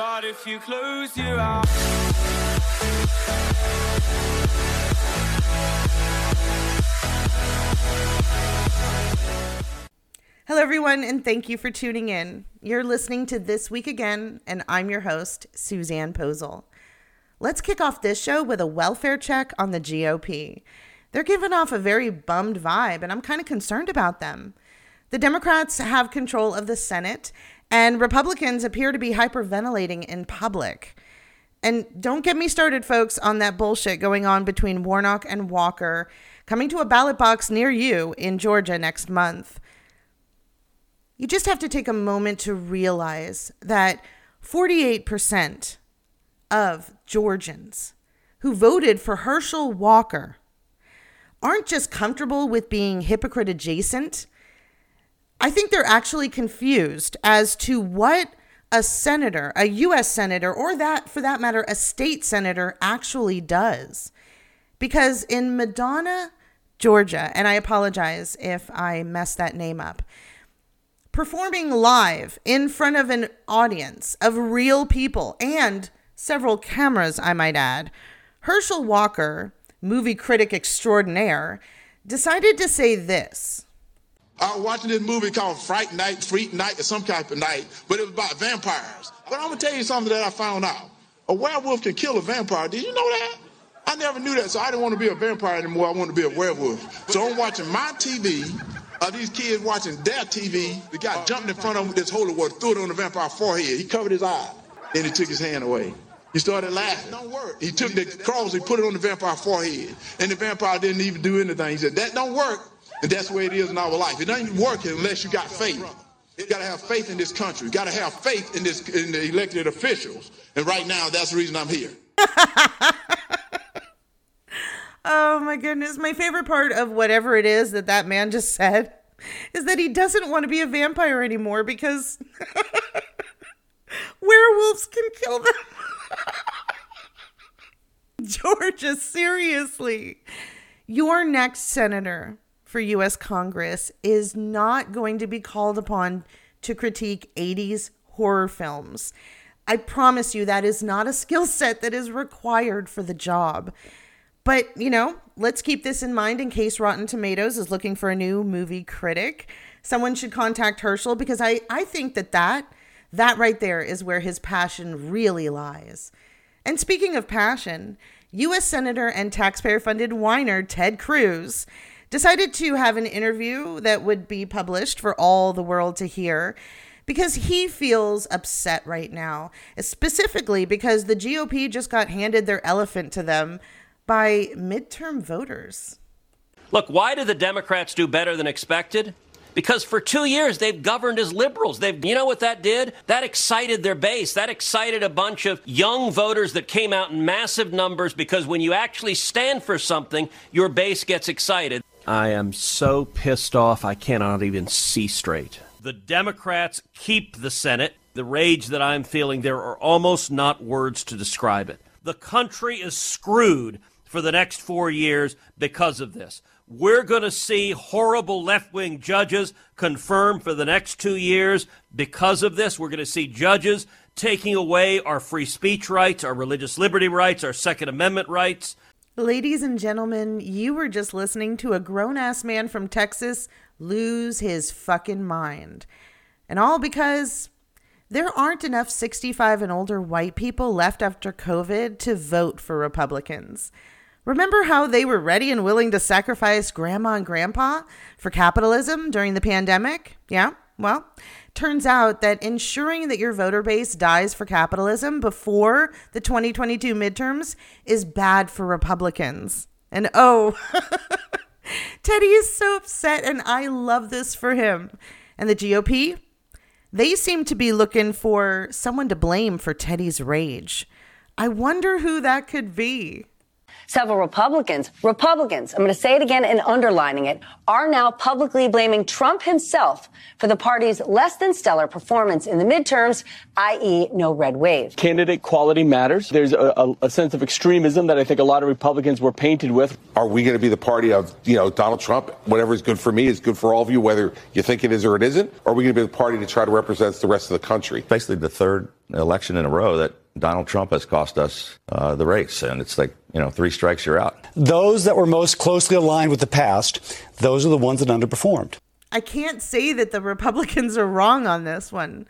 But if you close your eyes. Hello, everyone, and thank you for tuning in. You're listening to This Week Again, and I'm your host, Suzanne Posel. Let's kick off this show with a welfare check on the GOP. They're giving off a very bummed vibe, and I'm kind of concerned about them. The Democrats have control of the Senate, and Republicans appear to be hyperventilating in public. And don't get me started, folks, on that bullshit going on between Warnock and Walker coming to a ballot box near you in Georgia next month. You just have to take a moment to realize that 48% of Georgians who voted for Herschel Walker aren't just comfortable with being hypocrite adjacent. I think they're actually confused as to what a senator, a US senator, or that for that matter, a state senator actually does. Because in Madonna, Georgia, and I apologize if I messed that name up, performing live in front of an audience of real people and several cameras, I might add, Herschel Walker, movie critic extraordinaire, decided to say this. I was watching this movie called Fright Night, Freak Night, or some type of night, but it was about vampires. But I'm gonna tell you something that I found out. A werewolf can kill a vampire. Did you know that? I never knew that, so I didn't want to be a vampire anymore. I wanted to be a werewolf. So I'm watching my TV. Uh, these kids watching their TV. The guy jumped in front of him with this holy water, threw it on the vampire's forehead. He covered his eye. Then he took his hand away. He started laughing. Don't work. He took the cross, he put it on the vampire's forehead. And the vampire didn't even do anything. He said, That don't work. And that's the way it is in our life. It doesn't work unless you got faith. You gotta have faith in this country. You gotta have faith in this in the elected officials. And right now, that's the reason I'm here. Oh my goodness. My favorite part of whatever it is that that man just said is that he doesn't want to be a vampire anymore because werewolves can kill them. Georgia, seriously. Your next senator for U.S. Congress is not going to be called upon to critique 80s horror films. I promise you that is not a skill set that is required for the job. But, you know, let's keep this in mind in case Rotten Tomatoes is looking for a new movie critic. Someone should contact Herschel because I, I think that, that that right there is where his passion really lies. And speaking of passion, U.S. Senator and taxpayer funded whiner Ted Cruz decided to have an interview that would be published for all the world to hear because he feels upset right now, specifically because the GOP just got handed their elephant to them by midterm voters. Look, why do the Democrats do better than expected? Because for two years they've governed as liberals. They've, you know what that did? That excited their base. That excited a bunch of young voters that came out in massive numbers because when you actually stand for something, your base gets excited. I am so pissed off I cannot even see straight. The Democrats keep the Senate. The rage that I'm feeling, there are almost not words to describe it. The country is screwed for the next four years because of this. We're going to see horrible left wing judges confirmed for the next two years because of this. We're going to see judges taking away our free speech rights, our religious liberty rights, our Second Amendment rights. Ladies and gentlemen, you were just listening to a grown ass man from Texas lose his fucking mind. And all because there aren't enough 65 and older white people left after COVID to vote for Republicans. Remember how they were ready and willing to sacrifice grandma and grandpa for capitalism during the pandemic? Yeah, well, turns out that ensuring that your voter base dies for capitalism before the 2022 midterms is bad for Republicans. And oh, Teddy is so upset, and I love this for him. And the GOP, they seem to be looking for someone to blame for Teddy's rage. I wonder who that could be. Several Republicans, Republicans, I'm going to say it again and underlining it, are now publicly blaming Trump himself for the party's less than stellar performance in the midterms, i.e., no red wave. Candidate quality matters. There's a, a, a sense of extremism that I think a lot of Republicans were painted with. Are we going to be the party of, you know, Donald Trump? Whatever is good for me is good for all of you, whether you think it is or it isn't? Or are we going to be the party to try to represent the rest of the country? Basically, the third election in a row that Donald Trump has cost us uh, the race. And it's like, you know, three strikes, you're out. Those that were most closely aligned with the past, those are the ones that underperformed. I can't say that the Republicans are wrong on this one.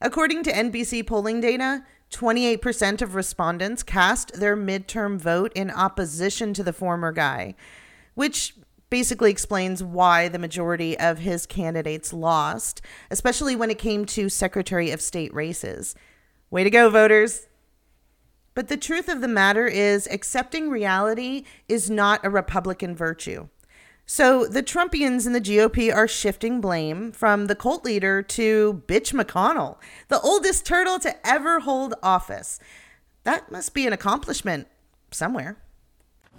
According to NBC polling data, 28% of respondents cast their midterm vote in opposition to the former guy, which basically explains why the majority of his candidates lost, especially when it came to Secretary of State races. Way to go, voters. But the truth of the matter is, accepting reality is not a Republican virtue. So the Trumpians in the GOP are shifting blame from the cult leader to Bitch McConnell, the oldest turtle to ever hold office. That must be an accomplishment somewhere.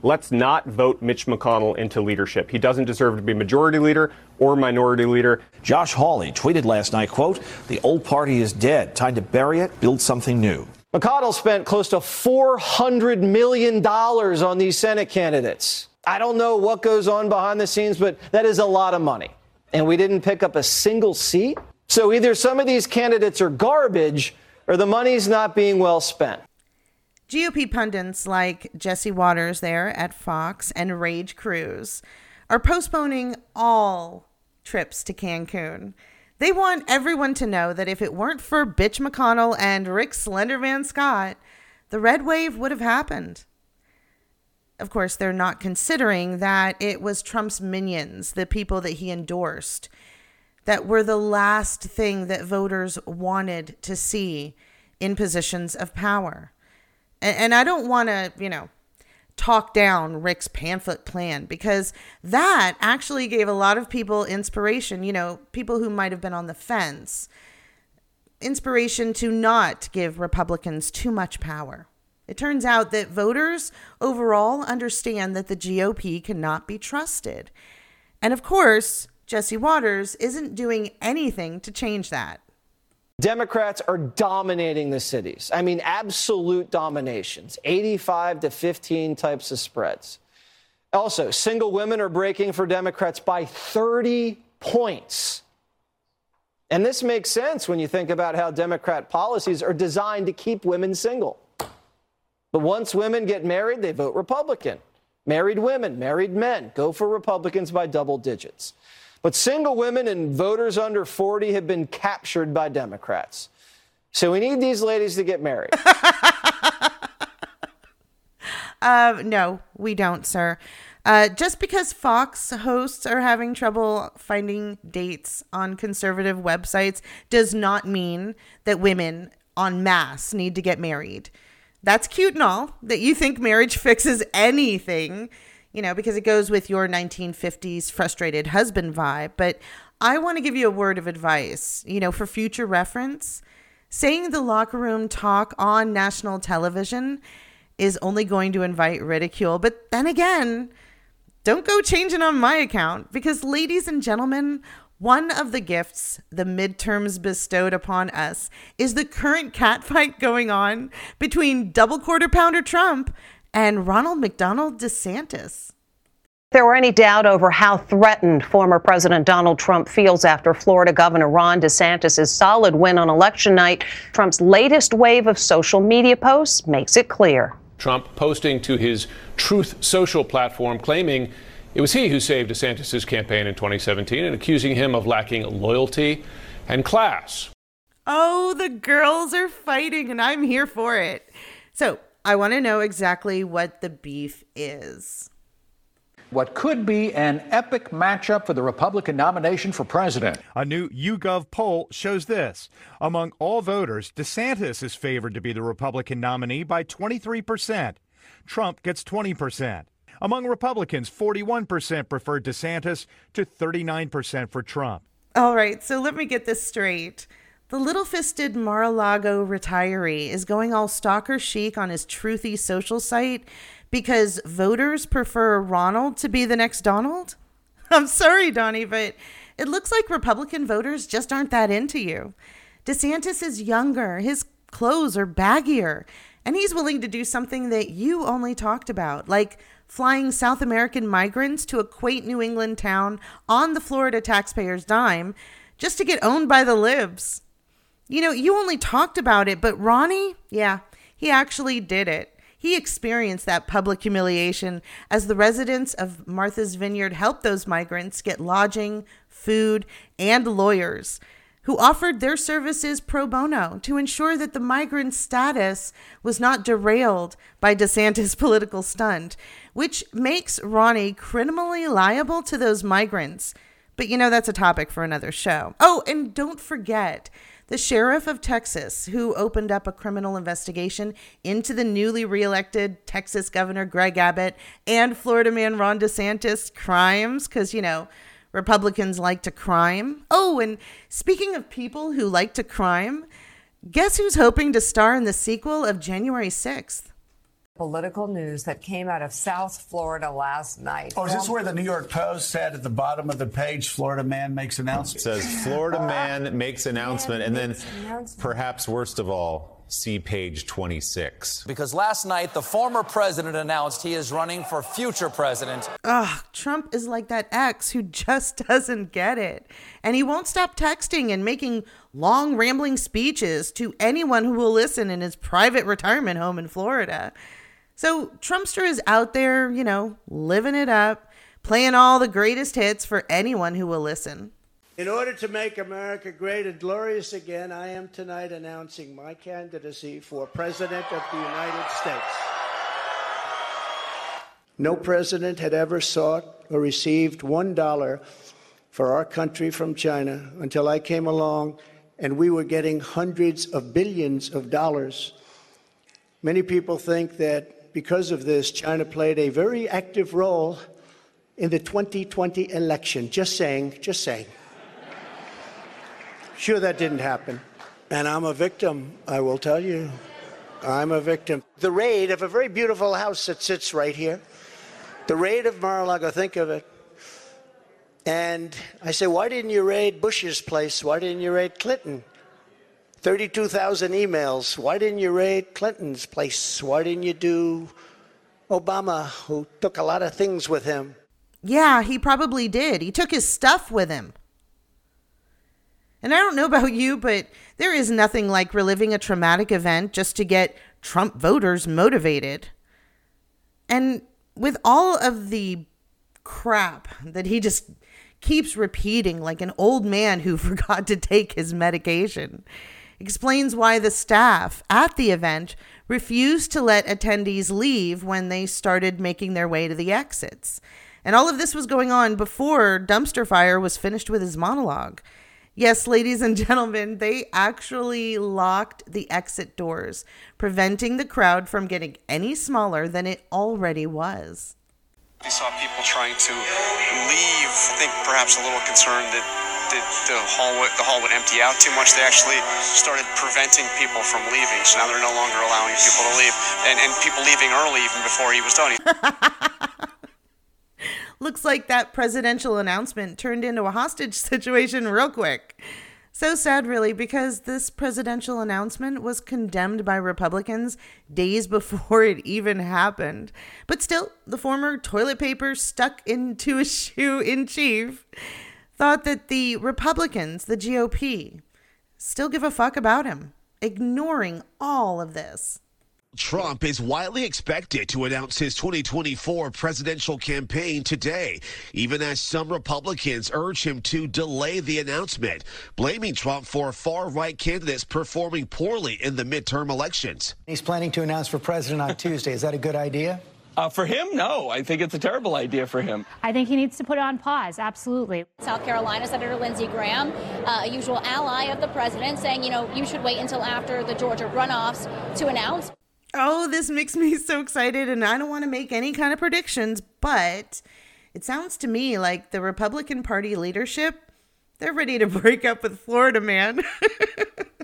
Let's not vote Mitch McConnell into leadership. He doesn't deserve to be majority leader or minority leader. Josh Hawley tweeted last night, quote, "The old party is dead. Time to bury it, build something new." McConnell spent close to $400 million on these Senate candidates. I don't know what goes on behind the scenes, but that is a lot of money. And we didn't pick up a single seat. So either some of these candidates are garbage or the money's not being well spent. GOP pundits like Jesse Watters there at Fox and Rage Cruz are postponing all trips to Cancun. They want everyone to know that if it weren't for Bitch McConnell and Rick Slenderman Scott, the red wave would have happened. Of course, they're not considering that it was Trump's minions, the people that he endorsed, that were the last thing that voters wanted to see in positions of power. And, I don't want to, you know, talk down Rick's pamphlet plan because that actually gave a lot of people inspiration, you know, people who might have been on the fence, inspiration to not give Republicans too much power. It turns out that voters overall understand that the GOP cannot be trusted. And of course, Jesse Watters isn't doing anything to change that. Democrats are dominating the cities. I mean, absolute dominations 85 to 15 types of spreads. Also, single women are breaking for Democrats by 30 points. And this makes sense when you think about how Democrat policies are designed to keep women single. But once women get married, they vote Republican. Married women, married men go for Republicans by double digits. But single women and voters under 40 have been captured by Democrats. So we need these ladies to get married. uh, no, we don't, sir. Uh, just because Fox hosts are having trouble finding dates on conservative websites does not mean that women en masse need to get married. That's cute and all that you think marriage fixes anything you know, because it goes with your 1950s frustrated husband vibe. But I want to give you a word of advice, you know, for future reference. Saying the locker room talk on national television is only going to invite ridicule. But then again, don't go changing on my account because, ladies and gentlemen, one of the gifts the midterms bestowed upon us is the current catfight going on between double quarter pounder Trump and Ronald McDonald DeSantis. If there were any doubt over how threatened former President Donald Trump feels after Florida Governor Ron DeSantis' solid win on election night, Trump's latest wave of social media posts makes it clear. Trump posting to his Truth Social platform claiming it was he who saved DeSantis' campaign in 2017 and accusing him of lacking loyalty and class. Oh, the girls are fighting, and I'm here for it. So, I want to know exactly what the beef is. What could be an epic matchup for the Republican nomination for president. A new YouGov poll shows this. Among all voters, DeSantis is favored to be the Republican nominee by 23%. Trump gets 20%. Among Republicans, 41% preferred DeSantis to 39% for Trump. All right, so let me get this straight. The little fisted Mar a Lago retiree is going all stalker chic on his truthy social site because voters prefer Ronald to be the next Donald? I'm sorry, Donnie, but it looks like Republican voters just aren't that into you. DeSantis is younger, his clothes are baggier, and he's willing to do something that you only talked about, like flying South American migrants to a quaint New England town on the Florida taxpayers' dime just to get owned by the libs. You know, you only talked about it, but Ronnie, yeah, he actually did it. He experienced that public humiliation as the residents of Martha's Vineyard helped those migrants get lodging, food, and lawyers who offered their services pro bono to ensure that the migrant status was not derailed by DeSantis' political stunt, which makes Ronnie criminally liable to those migrants. But you know, that's a topic for another show. Oh, and don't forget the sheriff of Texas, who opened up a criminal investigation into the newly reelected Texas Governor Greg Abbott and Florida man Ron DeSantis crimes, because, you know, Republicans like to crime. Oh, and speaking of people who like to crime, guess who's hoping to star in the sequel of January 6th? Political news that came out of South Florida last night. Oh, is this where the New York Post said at the bottom of the page, Florida man makes announcement? It says Florida man makes announcement, and then perhaps worst of all, see page 26. Because last night, the former president announced he is running for future president. Ugh, Trump is like that ex who just doesn't get it. And he won't stop texting and making long, rambling speeches to anyone who will listen in his private retirement home in Florida. So Trumpster is out there, you know, living it up, playing all the greatest hits for anyone who will listen. In order to make America great and glorious again, I am tonight announcing my candidacy for President of the United States. No president had ever sought or received one dollar for our country from China until I came along and we were getting hundreds of billions of dollars. Many people think that because of this, China played a very active role in the 2020 election. Just saying, just saying. Sure, that didn't happen. And I'm a victim, I will tell you. I'm a victim. The raid of a very beautiful house that sits right here, the raid of Mar a Lago, think of it. And I say, why didn't you raid Bush's place? Why didn't you raid Clinton? 32,000 emails. Why didn't you raid Clinton's place? Why didn't you do Obama, who took a lot of things with him? Yeah, he probably did. He took his stuff with him. And I don't know about you, but there is nothing like reliving a traumatic event just to get Trump voters motivated. And with all of the crap that he just keeps repeating like an old man who forgot to take his medication, explains why the staff at the event refused to let attendees leave when they started making their way to the exits. And all of this was going on before Dumpster Fire was finished with his monologue. Yes, ladies and gentlemen, they actually locked the exit doors, preventing the crowd from getting any smaller than it already was. We saw people trying to leave. I think perhaps a little concerned that, that the hall would, the hall would empty out too much. They actually started preventing people from leaving. So now they're no longer allowing people to leave, and, and people leaving early even before he was done. Looks like that presidential announcement turned into a hostage situation real quick. So sad, really, because this presidential announcement was condemned by Republicans days before it even happened. But still, the former toilet paper stuck into a shoe in chief thought that the Republicans, the GOP, still give a fuck about him, ignoring all of this. Trump is widely expected to announce his 2024 presidential campaign today, even as some Republicans urge him to delay the announcement, blaming Trump for far right candidates performing poorly in the midterm elections. He's planning to announce for president on Tuesday. Is that a good idea? Uh, for him, no. I think it's a terrible idea for him. I think he needs to put it on pause, absolutely. South Carolina Senator Lindsey Graham, uh, a usual ally of the president, saying, you know, you should wait until after the Georgia runoffs to announce. Oh, this makes me so excited, and I don't want to make any kind of predictions, but it sounds to me like the Republican Party leadership They're ready to break up with Florida man.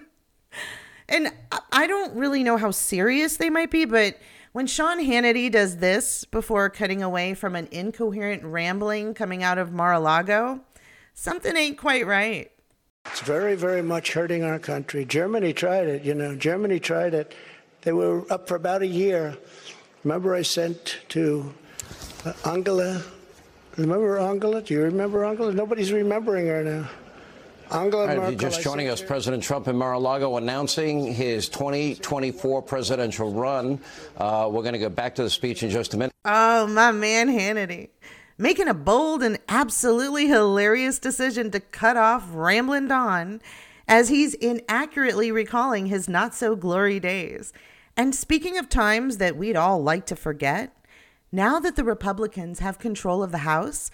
and I don't really know how serious they might be, but when Sean Hannity does this before cutting away from an incoherent rambling coming out of Mar a Lago, something ain't quite right. It's very, very much hurting our country. Germany tried it, you know, Germany tried it. They were up for about a year. Remember, I sent to uh, Angela. Remember Angela? Do you remember Angela? Nobody's remembering her now. Angela right, Merkel. just joining us, President Trump in Mar-a-Lago announcing his 2024 presidential run. Uh, we're going to go back to the speech in just a minute. Oh, my man Hannity. Making a bold and absolutely hilarious decision to cut off Ramblin' Don as he's inaccurately recalling his not so glory days. And speaking of times that we'd all like to forget, now that the Republicans have control of the House,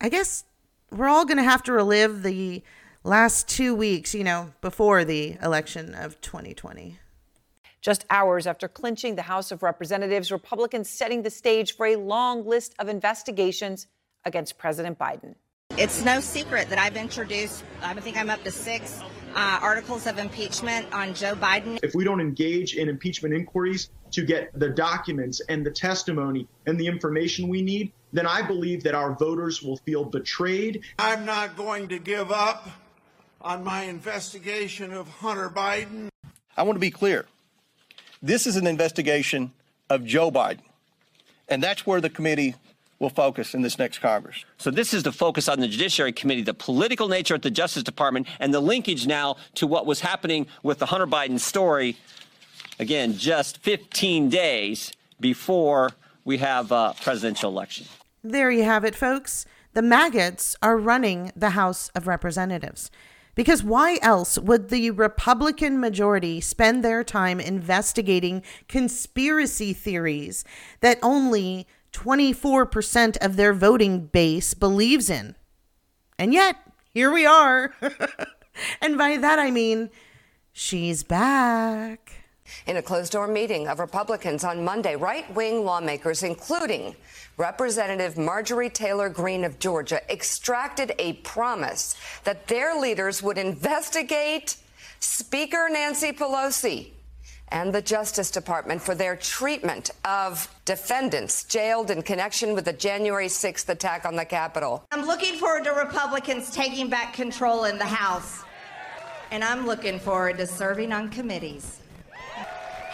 I guess we're all going to have to relive the last two weeks, you know, before the election of 2020. Just hours after clinching the House of Representatives, Republicans setting the stage for a long list of investigations against President Biden. It's no secret that I've introduced, I think I'm up to six uh, articles of impeachment on Joe Biden. If we don't engage in impeachment inquiries to get the documents and the testimony and the information we need, then I believe that our voters will feel betrayed. I'm not going to give up on my investigation of Hunter Biden. I want to be clear. This is an investigation of Joe Biden. And that's where the committee will focus in this next Congress. So this is the focus on the Judiciary Committee, the political nature at the Justice Department, and the linkage now to what was happening with the Hunter Biden story. Again, just 15 days before we have a presidential election. There you have it, folks. The maggots are running the House of Representatives. Because why else would the Republican majority spend their time investigating conspiracy theories that only 24% of their voting base believes in? And yet, here we are. and by that I mean, she's back. In a closed door meeting of Republicans on Monday, right wing lawmakers, including Representative Marjorie Taylor Greene of Georgia, extracted a promise that their leaders would investigate Speaker Nancy Pelosi and the Justice Department for their treatment of defendants jailed in connection with the January 6th attack on the Capitol. I'm looking forward to Republicans taking back control in the House. And I'm looking forward to serving on committees.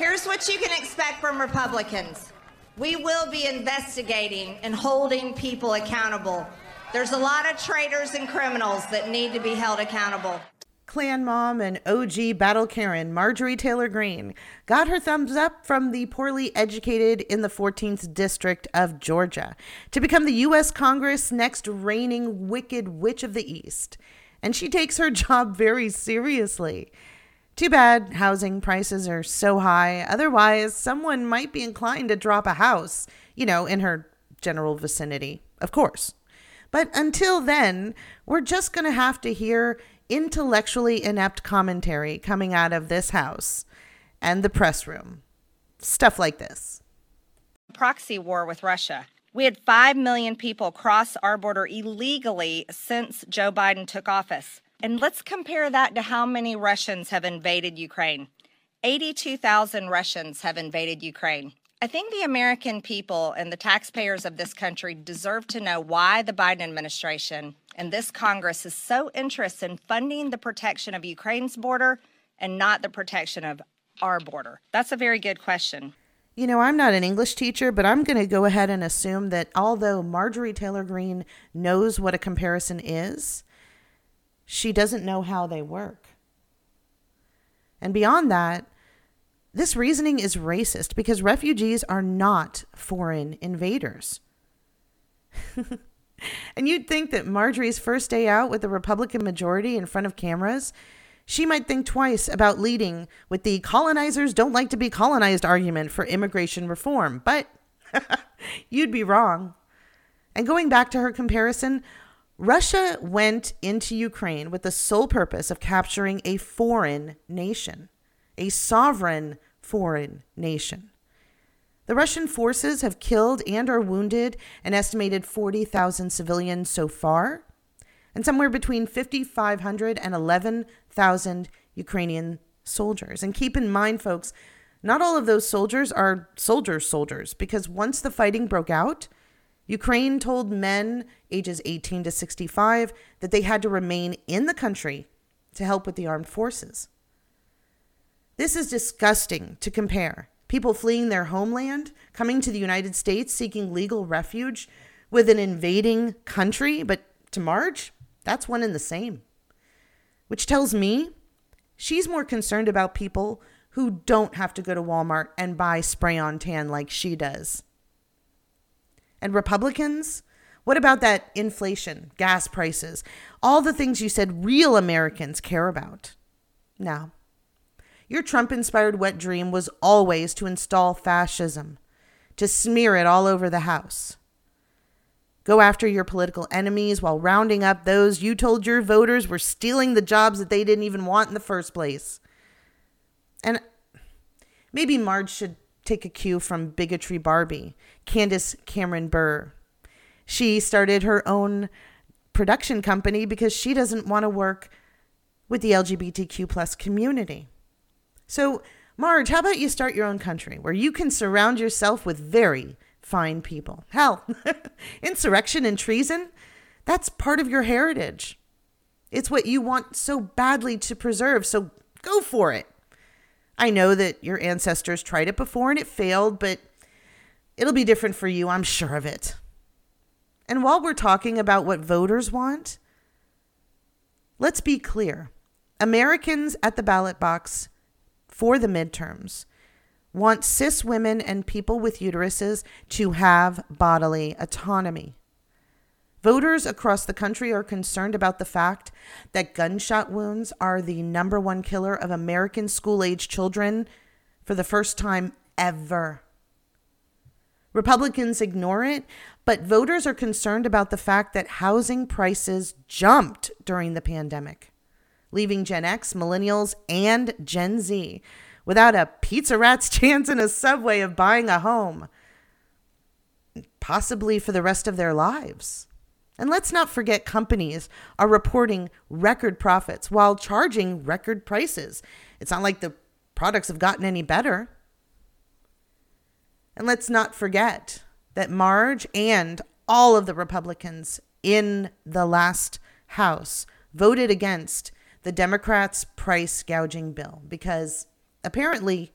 Here's what you can expect from Republicans we will be investigating and holding people accountable. There's a lot of traitors and criminals that need to be held accountable. Klan mom and OG battle Karen, Marjorie Taylor Greene, got her thumbs up from the poorly educated in the 14th District of Georgia to become the U.S. Congress' next reigning wicked witch of the East. And she takes her job very seriously. Too bad housing prices are so high. Otherwise, someone might be inclined to drop a house, you know, in her general vicinity, of course. But until then, we're just going to have to hear intellectually inept commentary coming out of this house and the press room. Stuff like this. Proxy war with Russia. We had 5 million people cross our border illegally since Joe Biden took office. And let's compare that to how many Russians have invaded Ukraine. 82,000 Russians have invaded Ukraine. I think the American people and the taxpayers of this country deserve to know why the Biden administration and this Congress is so interested in funding the protection of Ukraine's border and not the protection of our border. That's a very good question. You know, I'm not an English teacher, but I'm going to go ahead and assume that although Marjorie Taylor Greene knows what a comparison is, she doesn't know how they work. And beyond that, this reasoning is racist because refugees are not foreign invaders. and you'd think that Marjorie's first day out with the Republican majority in front of cameras, she might think twice about leading with the colonizers don't like to be colonized argument for immigration reform. But you'd be wrong. And going back to her comparison, Russia went into Ukraine with the sole purpose of capturing a foreign nation, a sovereign foreign nation. The Russian forces have killed and or wounded an estimated 40,000 civilians so far. and somewhere between 5,500 and 11,000 Ukrainian soldiers. And keep in mind, folks, not all of those soldiers are soldiers' soldiers, because once the fighting broke out, Ukraine told men ages 18 to 65 that they had to remain in the country to help with the armed forces. This is disgusting to compare. People fleeing their homeland, coming to the United States seeking legal refuge with an invading country, but to Marge, that's one and the same. Which tells me she's more concerned about people who don't have to go to Walmart and buy spray on tan like she does. And Republicans, what about that inflation, gas prices, all the things you said real Americans care about? Now, your Trump inspired wet dream was always to install fascism, to smear it all over the House. Go after your political enemies while rounding up those you told your voters were stealing the jobs that they didn't even want in the first place. And maybe Marge should take a cue from Bigotry Barbie, Candace Cameron Bure. She started her own production company because she doesn't want to work with the LGBTQ plus community. So, Marge, how about you start your own country where you can surround yourself with very fine people? Hell, insurrection and treason, that's part of your heritage. It's what you want so badly to preserve, so go for it. I know that your ancestors tried it before and it failed, but it'll be different for you, I'm sure of it. And while we're talking about what voters want, let's be clear Americans at the ballot box for the midterms want cis women and people with uteruses to have bodily autonomy. Voters across the country are concerned about the fact that gunshot wounds are the number one killer of American school age children for the first time ever. Republicans ignore it, but voters are concerned about the fact that housing prices jumped during the pandemic, leaving Gen X, millennials, and Gen Z without a pizza rat's chance in a subway of buying a home, possibly for the rest of their lives. And let's not forget companies are reporting record profits while charging record prices. It's not like the products have gotten any better. And let's not forget that Marge and all of the Republicans in the last House voted against the Democrats' price gouging bill because apparently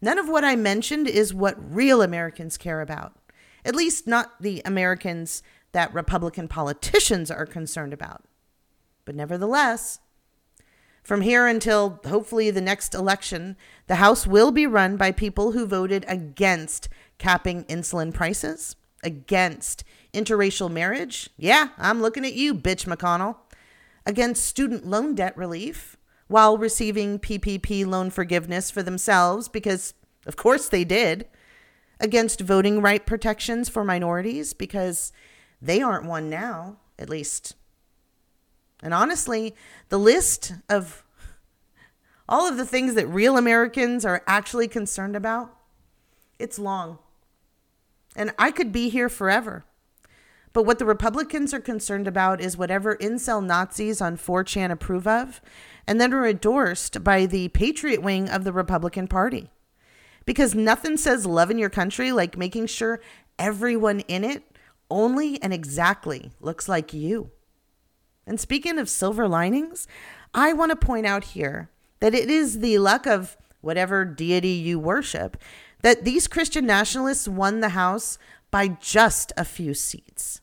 none of what I mentioned is what real Americans care about. At least not the Americans that Republican politicians are concerned about. But nevertheless, from here until hopefully the next election, the House will be run by people who voted against capping insulin prices, against interracial marriage. Yeah, I'm looking at you, bitch McConnell. Against student loan debt relief while receiving PPP loan forgiveness for themselves, because of course they did. Against voting right protections for minorities, because they aren't one now, at least. And honestly, the list of all of the things that real Americans are actually concerned about, it's long. And I could be here forever. But what the Republicans are concerned about is whatever incel Nazis on 4chan approve of, and then are endorsed by the patriot wing of the Republican Party. Because nothing says loving your country like making sure everyone in it only and exactly looks like you. And speaking of silver linings, I want to point out here that it is the luck of whatever deity you worship that these Christian nationalists won the House by just a few seats.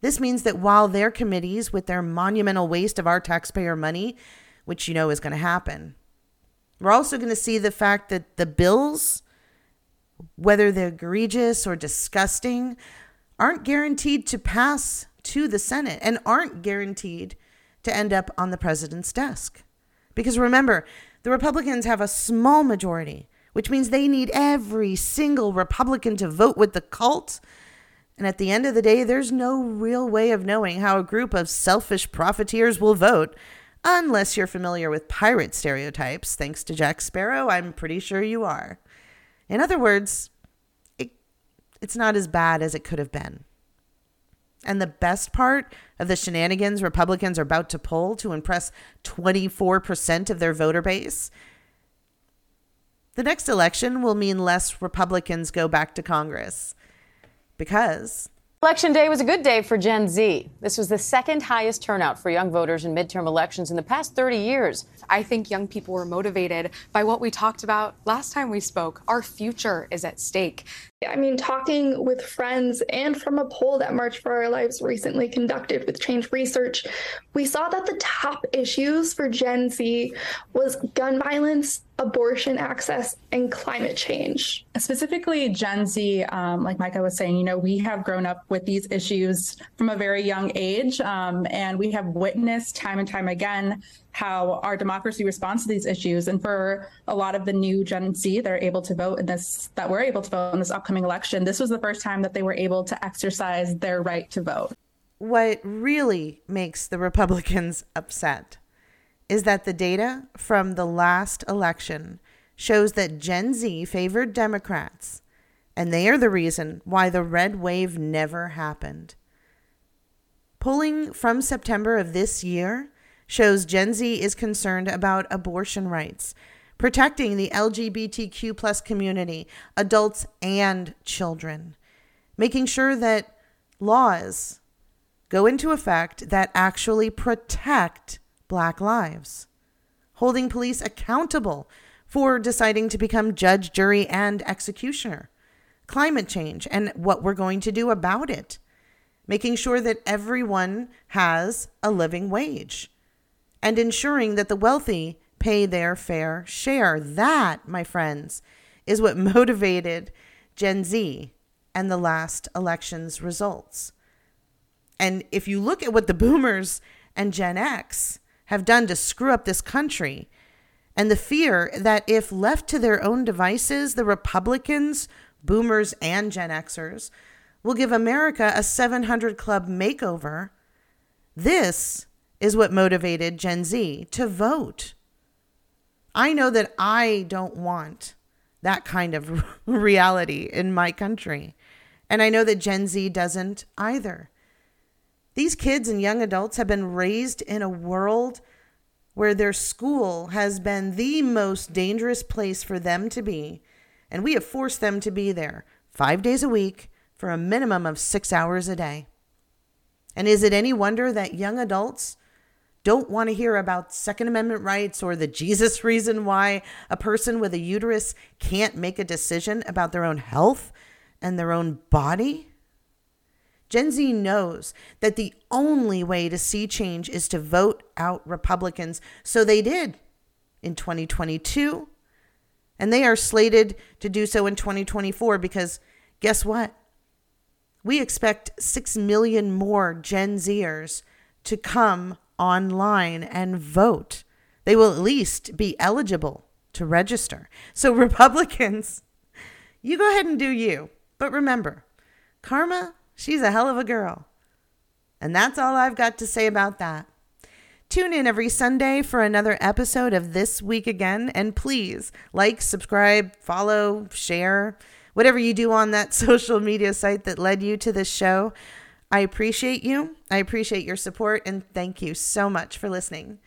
This means that while their committees, with their monumental waste of our taxpayer money, which you know is going to happen, we're also going to see the fact that the bills, whether they're egregious or disgusting, aren't guaranteed to pass to the Senate and aren't guaranteed to end up on the president's desk. Because remember, the Republicans have a small majority, which means they need every single Republican to vote with the cult. And at the end of the day, there's no real way of knowing how a group of selfish profiteers will vote unless you're familiar with pirate stereotypes. Thanks to Jack Sparrow, I'm pretty sure you are. In other words, it's not as bad as it could have been. And the best part of the shenanigans Republicans are about to pull to impress 24% of their voter base the next election will mean less Republicans go back to Congress because Election day was a good day for Gen Z. This was the second highest turnout for young voters in midterm elections in the past 30 years. I think young people were motivated by what we talked about last time we spoke. Our future is at stake. I mean, talking with friends and from a poll that March for Our Lives recently conducted with Change Research, we saw that the top issues for Gen Z was gun violence, abortion access, and climate change. Specifically, Gen Z, um, like Micah was saying, you know, we have grown up with these issues from a very young age, um, and we have witnessed time and time again how our democracy responds to these issues. And for a lot of the new Gen Z that are able to vote in this, that were able to vote in this upcoming election, this was the first time that they were able to exercise their right to vote. What really makes the Republicans upset is that the data from the last election shows that Gen Z favored Democrats, and they are the reason why the red wave never happened. Polling from September of this year shows Gen Z is concerned about abortion rights, protecting the LGBTQ plus community, adults and children, making sure that laws go into effect that actually protect black lives, holding police accountable for deciding to become judge, jury, and executioner, climate change and what we're going to do about it, making sure that everyone has a living wage and ensuring that the wealthy pay their fair share. That, my friends, is what motivated Gen Z and the last election's results. And if you look at what the boomers and Gen X have done to screw up this country, and the fear that if left to their own devices, the Republicans, boomers, and Gen Xers will give America a 700 Club makeover, this is what motivated Gen Z to vote. I know that I don't want that kind of reality in my country. And I know that Gen Z doesn't either. These kids and young adults have been raised in a world where their school has been the most dangerous place for them to be. And we have forced them to be there five days a week for a minimum of six hours a day. And is it any wonder that young adults don't want to hear about Second Amendment rights or the Jesus reason why a person with a uterus can't make a decision about their own health and their own body? Gen Z knows that the only way to see change is to vote out Republicans. So they did in 2022. And they are slated to do so in 2024 because guess what? We expect 6 million more Gen Zers to come online and vote. They will at least be eligible to register. So, Republicans, you go ahead and do you. But remember, karma, she's a hell of a girl. And that's all I've got to say about that. Tune in every Sunday for another episode of This Week Again. And please like, subscribe, follow, share, whatever you do on that social media site that led you to this show. I appreciate you. I appreciate your support and thank you so much for listening.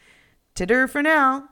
Titter for now.